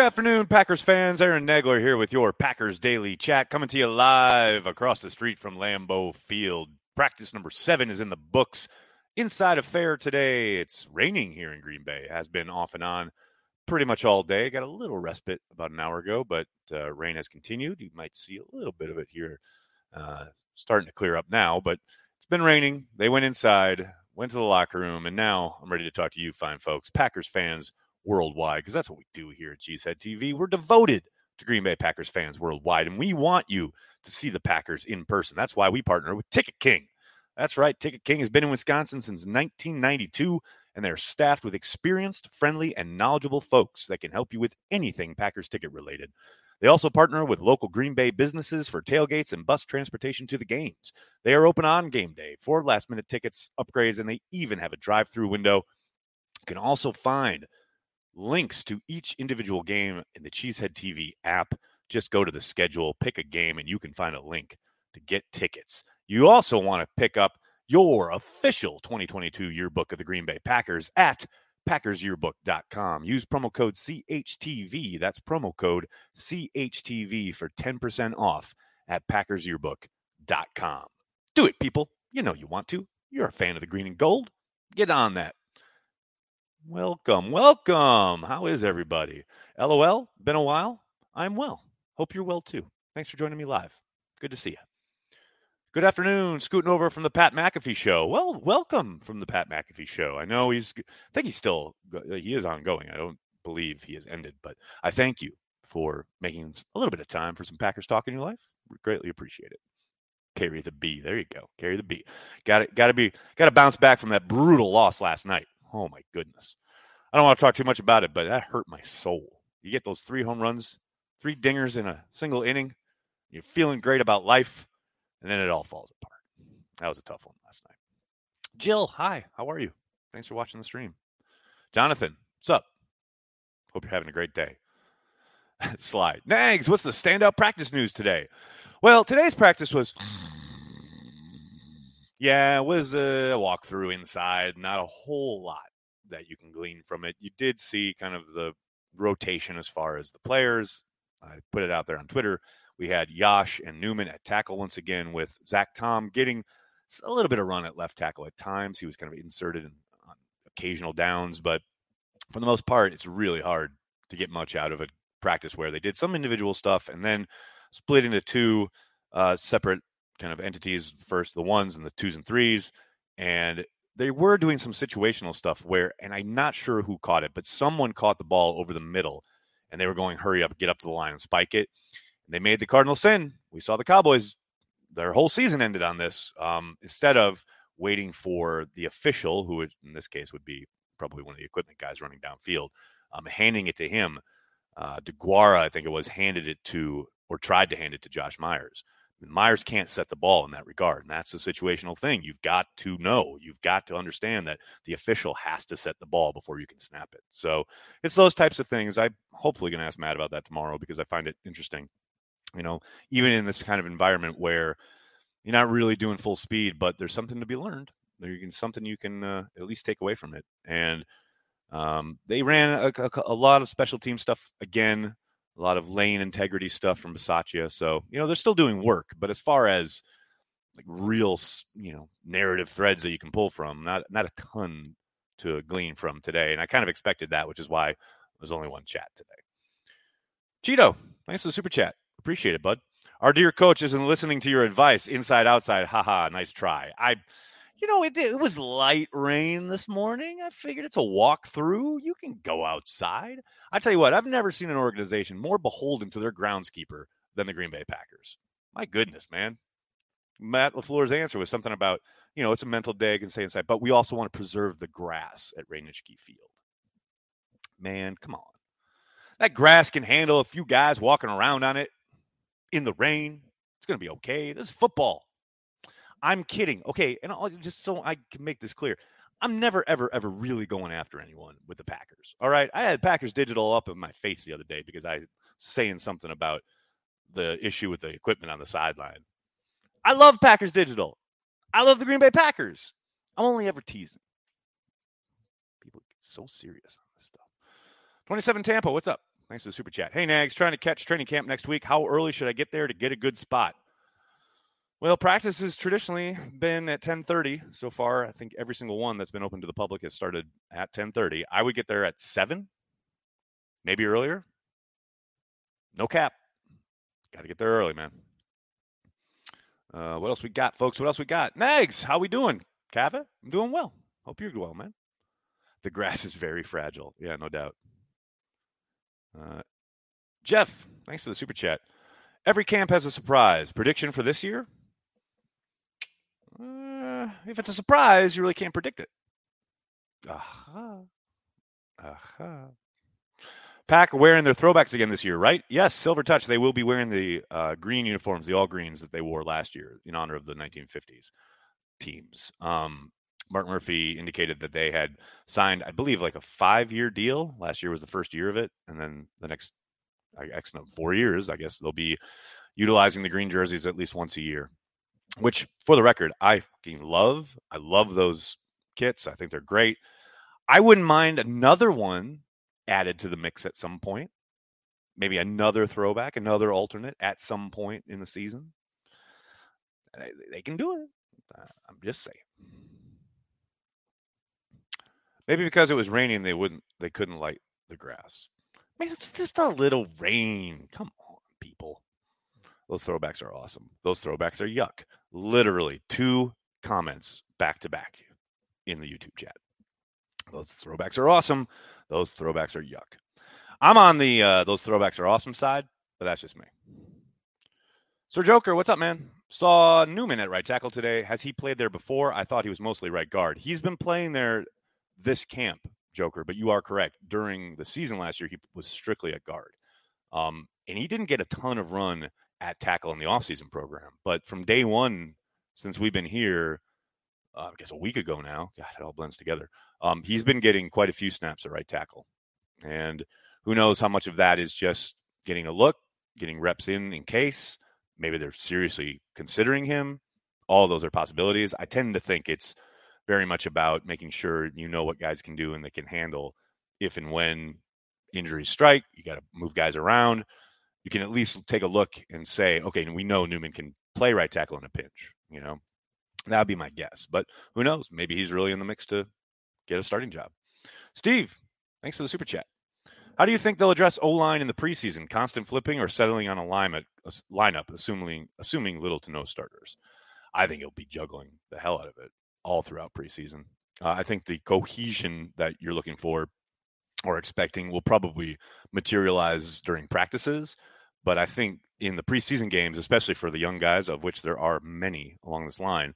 Good afternoon, Packers fans. Aaron Nagler here with your Packers Daily Chat, coming to you live across the street from Lambeau Field. Practice number seven is in the books. Inside of fair today, it's raining here in Green Bay. Has been off and on pretty much all day. Got a little respite about an hour ago, but uh, rain has continued. You might see a little bit of it here, uh, starting to clear up now. But it's been raining. They went inside, went to the locker room, and now I'm ready to talk to you, fine folks, Packers fans worldwide because that's what we do here at Cheesehead TV. We're devoted to Green Bay Packers fans worldwide, and we want you to see the Packers in person. That's why we partner with Ticket King. That's right, Ticket King has been in Wisconsin since 1992, and they're staffed with experienced, friendly, and knowledgeable folks that can help you with anything Packers ticket related. They also partner with local Green Bay businesses for tailgates and bus transportation to the games. They are open on game day for last minute tickets, upgrades, and they even have a drive through window. You can also find links to each individual game in the Cheesehead TV app. Just go to the schedule, pick a game, and you can find a link to get tickets. You also want to pick up your official 2022 yearbook of the Green Bay Packers at packersyearbook.com. Use promo code CHTV. That's promo code CHTV for 10% off at packersyearbook.com. Do it, people. You know you want to. You're a fan of the green and gold. Get on that. Welcome, welcome. How is everybody? LOL, been a while. I'm well. Hope you're well too. Thanks for joining me live. Good to see you. Good afternoon, scooting over from the Pat McAfee show. Well, welcome from the Pat McAfee show. I know he's, I think he's still, uh, he is ongoing. I don't believe he has ended, but I thank you for making a little bit of time for some Packers talk in your life. We greatly appreciate it. Carry the B. There you go. Carry the B. Got it. Got to be. Got to bounce back from that brutal loss last night. Oh my goodness. I don't want to talk too much about it, but that hurt my soul. You get those three home runs, three dingers in a single inning. You're feeling great about life, and then it all falls apart. That was a tough one last night. Jill, hi. How are you? Thanks for watching the stream. Jonathan, what's up? Hope you're having a great day. Slide. Nags, what's the standout practice news today? Well, today's practice was yeah, it was a walkthrough inside, not a whole lot that you can glean from it. You did see kind of the rotation as far as the players. I put it out there on Twitter. We had Yosh and Nijman at tackle once again, with Zach Tom getting a little bit of run at left tackle at times. He was kind of inserted in on occasional downs, but for the most part, it's really hard to get much out of a practice where they did some individual stuff and then split into two uh, separate kind of entities. First, the ones and the twos and threes, and they were doing some situational stuff where, and I'm not sure who caught it, but someone caught the ball over the middle and they were going, hurry up, get up to the line and spike it. And they made the Cardinals sin. We saw the Cowboys, their whole season ended on this. Um, instead of waiting for the official, who in this case would be probably one of the equipment guys running downfield, um, handing it to him. Uh, Deguara, I think it was, handed it to or tried to hand it to Josh Myers. Myers can't set the ball in that regard. And that's the situational thing. You've got to know, you've got to understand that the official has to set the ball before you can snap it. So it's those types of things. I'm hopefully going to ask Matt about that tomorrow because I find it interesting. You know, even in this kind of environment where you're not really doing full speed, but there's something to be learned. There's something you can uh, at least take away from it. And um, they ran a, a, a lot of special team stuff again a lot of lane integrity stuff from Bisaccia. So, you know, they're still doing work, but as far as like real, you know, narrative threads that you can pull from, not not a ton to glean from today. And I kind of expected that, which is why there's only one chat today. Cheeto, thanks for the super chat. Appreciate it, bud. Our dear coach isn't listening to your advice. Inside, outside. Haha, nice try. I you know, it, it was light rain this morning. I figured it's a walk through. You can go outside. I tell you what, I've never seen an organization more beholden to their groundskeeper than the Green Bay Packers. My goodness, man. Matt LaFleur's answer was something about, you know, it's a mental day, I can stay inside, but we also want to preserve the grass at Ray Nitschke Field. Man, come on. That grass can handle a few guys walking around on it in the rain. It's going to be okay. This is football. I'm kidding. Okay, and I'll, just so I can make this clear, I'm never, ever, ever really going after anyone with the Packers. All right, I had Packers digital up in my face the other day because I was saying something about the issue with the equipment on the sideline. I love Packers digital. I love the Green Bay Packers. I'm only ever teasing. People get so serious on this stuff. 27 Tampa, what's up? Thanks for the super chat. Hey, Nags, trying to catch training camp next week. How early should I get there to get a good spot? Well, practice has traditionally been at 10:30 so far. I think every single one that's been open to the public has started at 10:30. I would get there at 7, maybe earlier. No cap. Got to get there early, man. Uh, what else we got, folks? What else we got? Nags, how we doing? Kava, I'm doing well. Hope you're well, man. The grass is very fragile. Yeah, no doubt. Uh, Jeff, thanks for the super chat. Every camp has a surprise. Prediction for this year? Uh, if it's a surprise, you really can't predict it. Aha. Uh-huh. Aha. Uh-huh. Pack wearing their throwbacks again this year, right? Yes, Silver Touch. They will be wearing the uh, green uniforms, the all greens that they wore last year in honor of the 1950s teams. Um, Mark Murphy indicated that they had signed, I believe, like a five year deal. Last year was the first year of it. And then the next X no, four years, I guess they'll be utilizing the green jerseys at least once a year, which for the record, I fucking love. I love those kits. I think they're great. I wouldn't mind another one added to the mix at some point. Maybe another throwback, another alternate at some point in the season. They, they can do it. Uh, I'm just saying. Maybe because it was raining, they wouldn't, they couldn't light the grass. Man, it's just a little rain. Come on, people. Those throwbacks are awesome. Those throwbacks are yuck. Literally two comments back to back in the YouTube chat. Those throwbacks are awesome. Those throwbacks are yuck. I'm on the uh, those throwbacks are awesome side, but that's just me. Sir Joker, what's up, man? Saw Nijman at right tackle today. Has he played there before? I thought he was mostly right guard. He's been playing there this camp, Joker, but you are correct. During the season last year, he was strictly a guard. Um, and he didn't get a ton of run at tackle in the offseason program. But from day one, since we've been here, uh, I guess a week ago now, God, it all blends together. Um, he's been getting quite a few snaps at right tackle. And who knows how much of that is just getting a look, getting reps in in case. Maybe they're seriously considering him. All those are possibilities. I tend to think it's very much about making sure you know what guys can do and they can handle if and when injuries strike. You got to move guys around. You can at least take a look and say, okay, we know Nijman can play right tackle in a pinch. You know, that would be my guess. But who knows? Maybe he's really in the mix to get a starting job. Steve, thanks for the super chat. How do you think they'll address O line in the preseason? Constant flipping or settling on a lineup, a lineup, assuming assuming little to no starters? I think he'll be juggling the hell out of it all throughout preseason. Uh, I think the cohesion that you're looking for or expecting will probably materialize during practices. But I think in the preseason games, especially for the young guys, of which there are many along this line,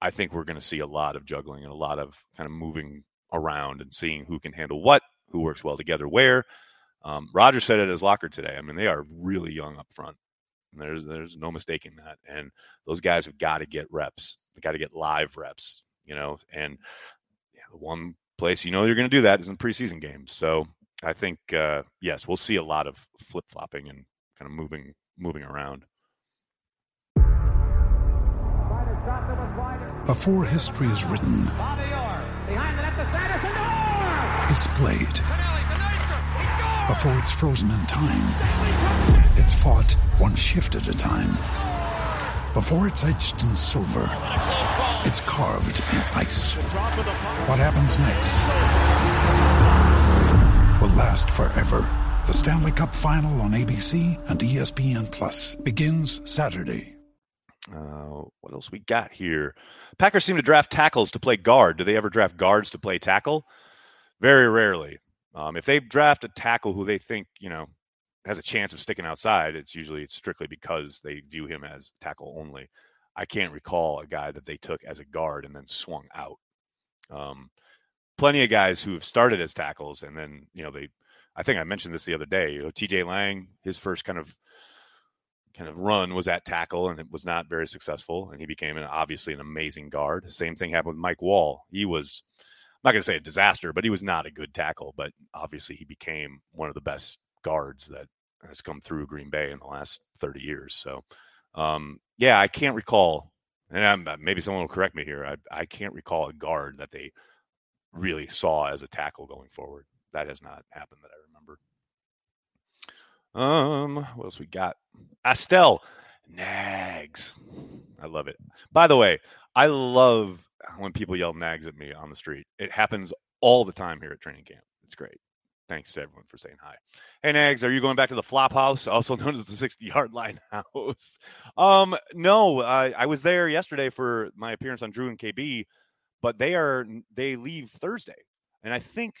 I think we're going to see a lot of juggling and a lot of kind of moving around and seeing who can handle what, who works well together where. Um, Roger said it as locker today. I mean, they are really young up front. There's there's no mistaking that, and those guys have got to get reps. They got to get live reps, you know. And yeah, the one place you know you're going to do that is in preseason games. So I think uh, yes, we'll see a lot of flip flopping and kind of moving moving around. Before history is written, it's played. Before it's frozen in time, it's fought one shift at a time. Before it's etched in silver, it's carved in ice. What happens next will last forever. The Stanley Cup Final on ABC and ESPN Plus begins Saturday. Uh, what else we got here? Packers seem to draft tackles to play guard. Do they ever draft guards to play tackle? Very rarely. Um, if they draft a tackle who they think you know has a chance of sticking outside, it's usually strictly because they view him as tackle only. I can't recall a guy that they took as a guard and then swung out. Um, plenty of guys who have started as tackles and then you know they. I think I mentioned this the other day. You know, T.J. Lang, his first kind of kind of run was at tackle and it was not very successful and he became an, obviously an amazing guard same thing happened with Mike Wahle he was I'm not going to say a disaster but he was not a good tackle but obviously he became one of the best guards that has come through green bay in the last 30 years so um, yeah i can't recall and I'm, uh, maybe someone will correct me here I, I can't recall a guard that they really saw as a tackle going forward that has not happened that i remember Um, what else we got? Astel Nags. I love it. By the way, I love when people yell nags at me on the street. It happens all the time here at training camp. It's great. Thanks to everyone for saying hi. Hey Nags, are you going back to the flop house, also known as the 60 yard line house? Um, no, I was there yesterday for my appearance on Drew and KB, but they are they leave Thursday, and I think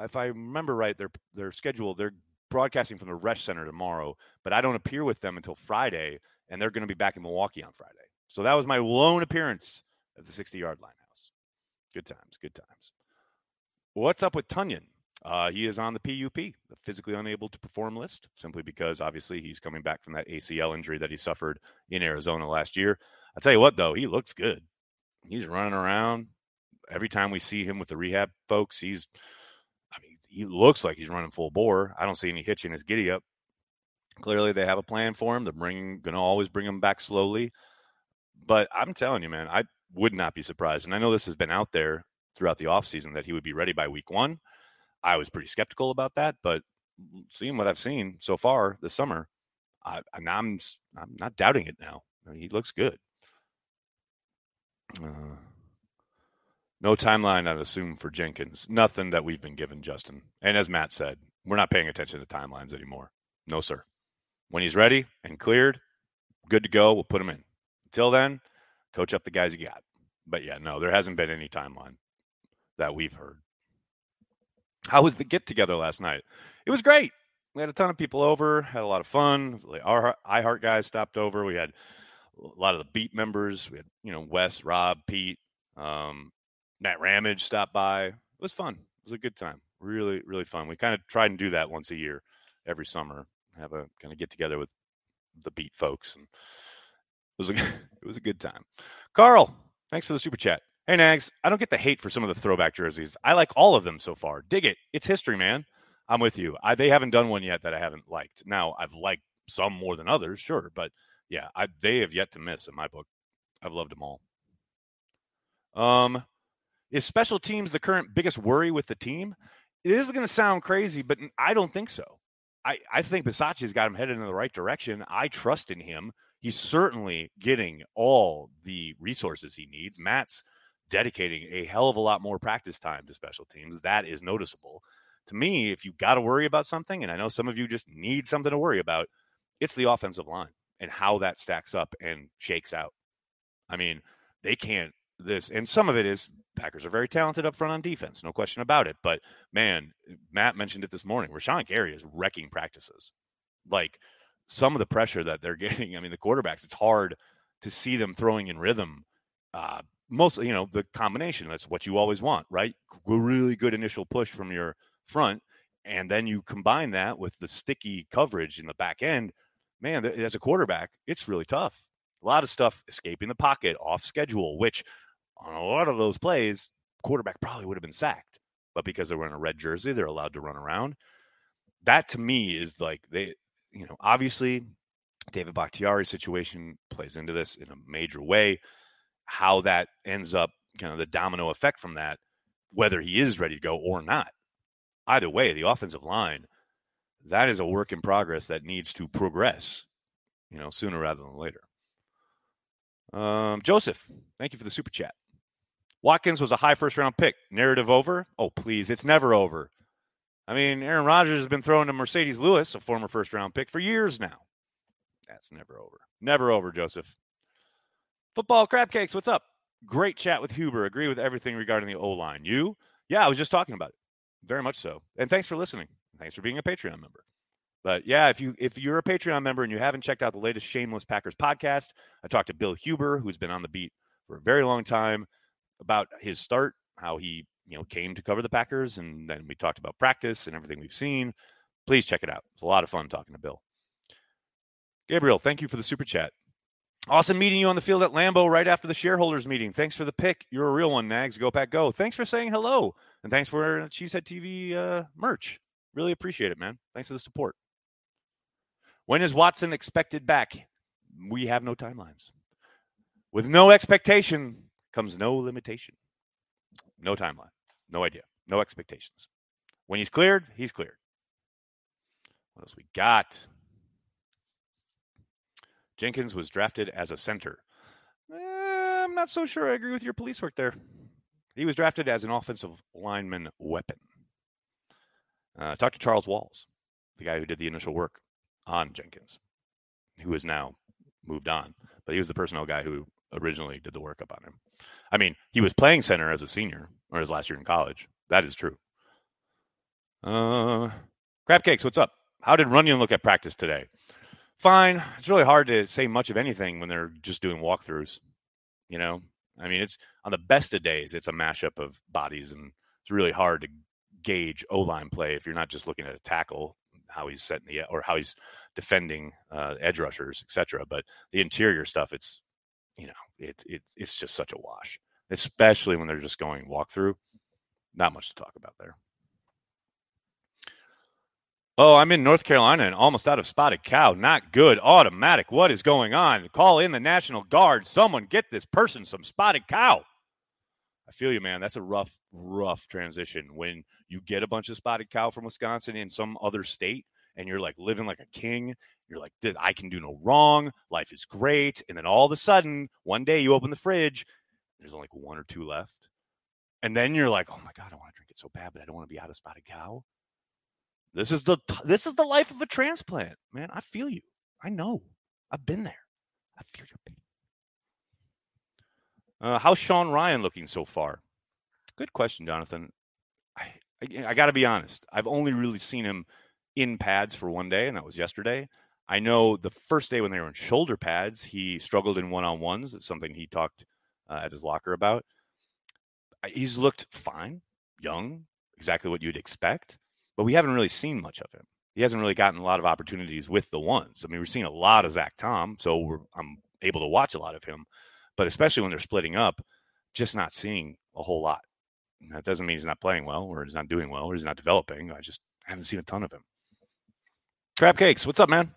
if I remember right, their their schedule they're broadcasting from the Resch Center tomorrow, but I don't appear with them until Friday, and they're going to be back in Milwaukee on Friday. So that was my lone appearance at the 60 yard line house. Good times, good times. What's up with Tonyan? Uh, he is on the PUP, the physically unable to perform list, simply because obviously he's coming back from that ACL injury that he suffered in Arizona last year. I tell you what, though, he looks good. He's running around. Every time we see him with the rehab folks, he's, I mean, he looks like he's running full bore. I don't see any hitch in his giddy up. Clearly, they have a plan for him. They're bringing, going to always bring him back slowly. But I'm telling you, man, I would not be surprised. And I know this has been out there throughout the offseason that he would be ready by week one. I was pretty skeptical about that, but seeing what I've seen so far this summer, I, am I'm, I'm not doubting it now. I mean, he looks good. Uh, no timeline, I'd assume, for Jenkins. Nothing that we've been given, Justin. And as Matt said, we're not paying attention to timelines anymore. No, sir. When he's ready and cleared, good to go, we'll put him in. Until then, coach up the guys you got. But yeah, no, there hasn't been any timeline that we've heard. How was the get together last night? It was great. We had a ton of people over, had a lot of fun. Our iHeart guys stopped over. We had a lot of the beat members. We had, you know, Wes, Rob, Pete, um, Matt Ramage stopped by. It was fun. It was a good time. Really, really fun. We kind of try and do that once a year, every summer. Have a kind of get together with the beat folks, and it was a it was a good time. Carl, thanks for the super chat. Hey, Nags, I don't get the hate for some of the throwback jerseys. I like all of them so far. Dig it. It's history, man. I'm with you. I, they haven't done one yet that I haven't liked. Now, I've liked some more than others, sure. But yeah, I, they have yet to miss in my book. I've loved them all. Um, is special teams the current biggest worry with the team? It is going to sound crazy, but I don't think so. I, I think Bisaccia's got him headed in the right direction. I trust in him. He's certainly getting all the resources he needs. Matt's dedicating a hell of a lot more practice time to special teams. That is noticeable. To me, if you got to worry about something, and I know some of you just need something to worry about, it's the offensive line and how that stacks up and shakes out. I mean, they can't this, and some of it is Packers are very talented up front on defense, no question about it. But man, Matt mentioned it this morning. Rashan Gary is wrecking practices. Like some of the pressure that they're getting. I mean, the quarterbacks, it's hard to see them throwing in rhythm uh, mostly, you know, the combination. That's what you always want, right? Really good initial push from your front. And then you combine that with the sticky coverage in the back end. Man, as a quarterback, it's really tough. A lot of stuff escaping the pocket, off schedule, which on a lot of those plays, quarterback probably would have been sacked. But because they're wearing a red jersey, they're allowed to run around. That to me is like they, you know, obviously David Bakhtiari's situation plays into this in a major way how that ends up kind of the domino effect from that, whether he is ready to go or not. Either way, the offensive line, that is a work in progress that needs to progress, you know, sooner rather than later. Um, Joseph, thank you for the super chat. Watkins was a high first round pick. Narrative over? Oh, please. It's never over. I mean, Aaron Rodgers has been throwing to Marcedes Lewis, a former first round pick, for years now. That's never over. Never over, Joseph. Football crab cakes, what's up? Great chat with Huber. Agree with everything regarding the O line. You? Yeah, I was just talking about it. Very much so. And thanks for listening. Thanks for being a Patreon member. But yeah, if you if you're a Patreon member and you haven't checked out the latest Shameless Packers podcast, I talked to Bill Huber, who's been on the beat for a very long time, about his start, how he you know came to cover the Packers, and then we talked about practice and everything we've seen. Please check it out. It's a lot of fun talking to Bill. Gabriel, thank you for the super chat. Awesome meeting you on the field at Lambeau right after the shareholders meeting. Thanks for the pick. You're a real one, Nags. Go Pack Go. Thanks for saying hello. And thanks for Cheesehead TV uh, merch. Really appreciate it, man. Thanks for the support. When is Watson expected back? We have no timelines. With no expectation comes no limitation. No timeline. No idea. No expectations. When he's cleared, he's cleared. What else we got? Jenkins was drafted as a center. Eh, I'm not so sure I agree with your police work there. He was drafted as an offensive lineman weapon. Uh, talk to Charles Walls, the guy who did the initial work on Jenkins, who has now moved on. But he was the personnel guy who originally did the work up on him. I mean, he was playing center as a senior or his last year in college. That is true. Uh, crab cakes, what's up? How did Runyon look at practice today? Fine. It's really hard to say much of anything when they're just doing walkthroughs. You know, I mean, it's on the best of days, it's a mashup of bodies, and it's really hard to gauge O line play if you're not just looking at a tackle, how he's setting the or how he's defending uh, edge rushers, etc. But the interior stuff, it's you know, it's it, it's just such a wash, especially when they're just going walkthrough. Not much to talk about there. Oh, I'm in North Carolina and almost out of spotted cow. Not good. Automatic. What is going on? Call in the National Guard. Someone get this person some spotted cow. I feel you, man. That's a rough, rough transition when you get a bunch of spotted cow from Wisconsin in some other state and you're like living like a king. You're like, I can do no wrong. Life is great. And then all of a sudden, one day you open the fridge, there's only like one or two left. And then you're like, oh my God, I want to drink it so bad, but I don't want to be out of spotted cow. This is the this is the life of a transplant, man. I feel you. I know. I've been there. I feel your pain. Uh, how's Sean Rhyan looking so far? Good question, Jonathan. I I, I got to be honest. I've only really seen him in pads for one day, and that was yesterday. I know the first day when they were in shoulder pads, he struggled in one on ones. It's something he talked uh, at his locker about. He's looked fine, young, exactly what you'd expect but we haven't really seen much of him. He hasn't really gotten a lot of opportunities with the ones. I mean, we're seeing a lot of Zach Tom, so I'm able to watch a lot of him, but especially when they're splitting up, just not seeing a whole lot. that doesn't mean he's not playing well, or he's not doing well, or he's not developing. I just haven't seen a ton of him. Crab Cakes, what's up, man?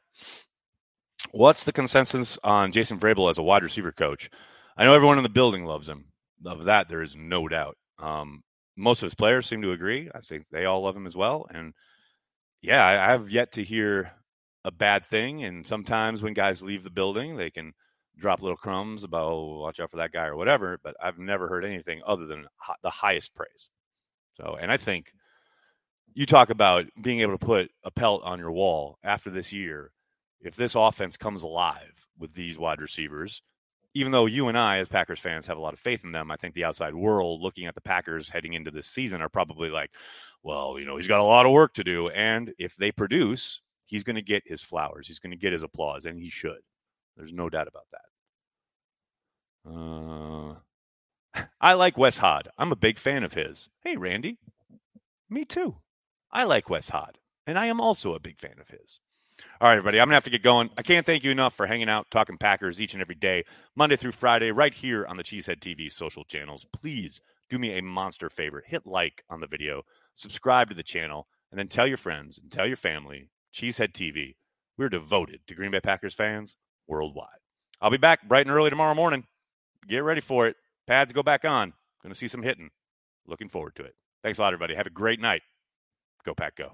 What's the consensus on Jason Vrable as a wide receiver coach? I know everyone in the building loves him. Of that, there is no doubt. Um, most of his players seem to agree. I think they all love him as well. And yeah, I, have yet to hear a bad thing. And sometimes when guys leave the building, they can drop little crumbs about oh, watch out for that guy or whatever. But I've never heard anything other than the highest praise. So, and I think you talk about being able to put a pelt on your wall after this year. If this offense comes alive with these wide receivers, even though you and I, as Packers fans, have a lot of faith in them, I think the outside world looking at the Packers heading into this season are probably like, well, you know, he's got a lot of work to do. And if they produce, he's going to get his flowers. He's going to get his applause, and he should. There's no doubt about that. Uh, I like Wes Hod. I'm a big fan of his. Hey, Randy. Me too. I like Wes Hod, and I am also a big fan of his. All right, everybody, I'm going to have to get going. I can't thank you enough for hanging out, talking Packers each and every day, Monday through Friday, right here on the Cheesehead TV social channels. Please do me a monster favor hit like on the video, subscribe to the channel, and then tell your friends and tell your family Cheesehead TV. We're devoted to Green Bay Packers fans worldwide. I'll be back bright and early tomorrow morning. Get ready for it. Pads go back on. Going to see some hitting. Looking forward to it. Thanks a lot, everybody. Have a great night. Go, Pack, go.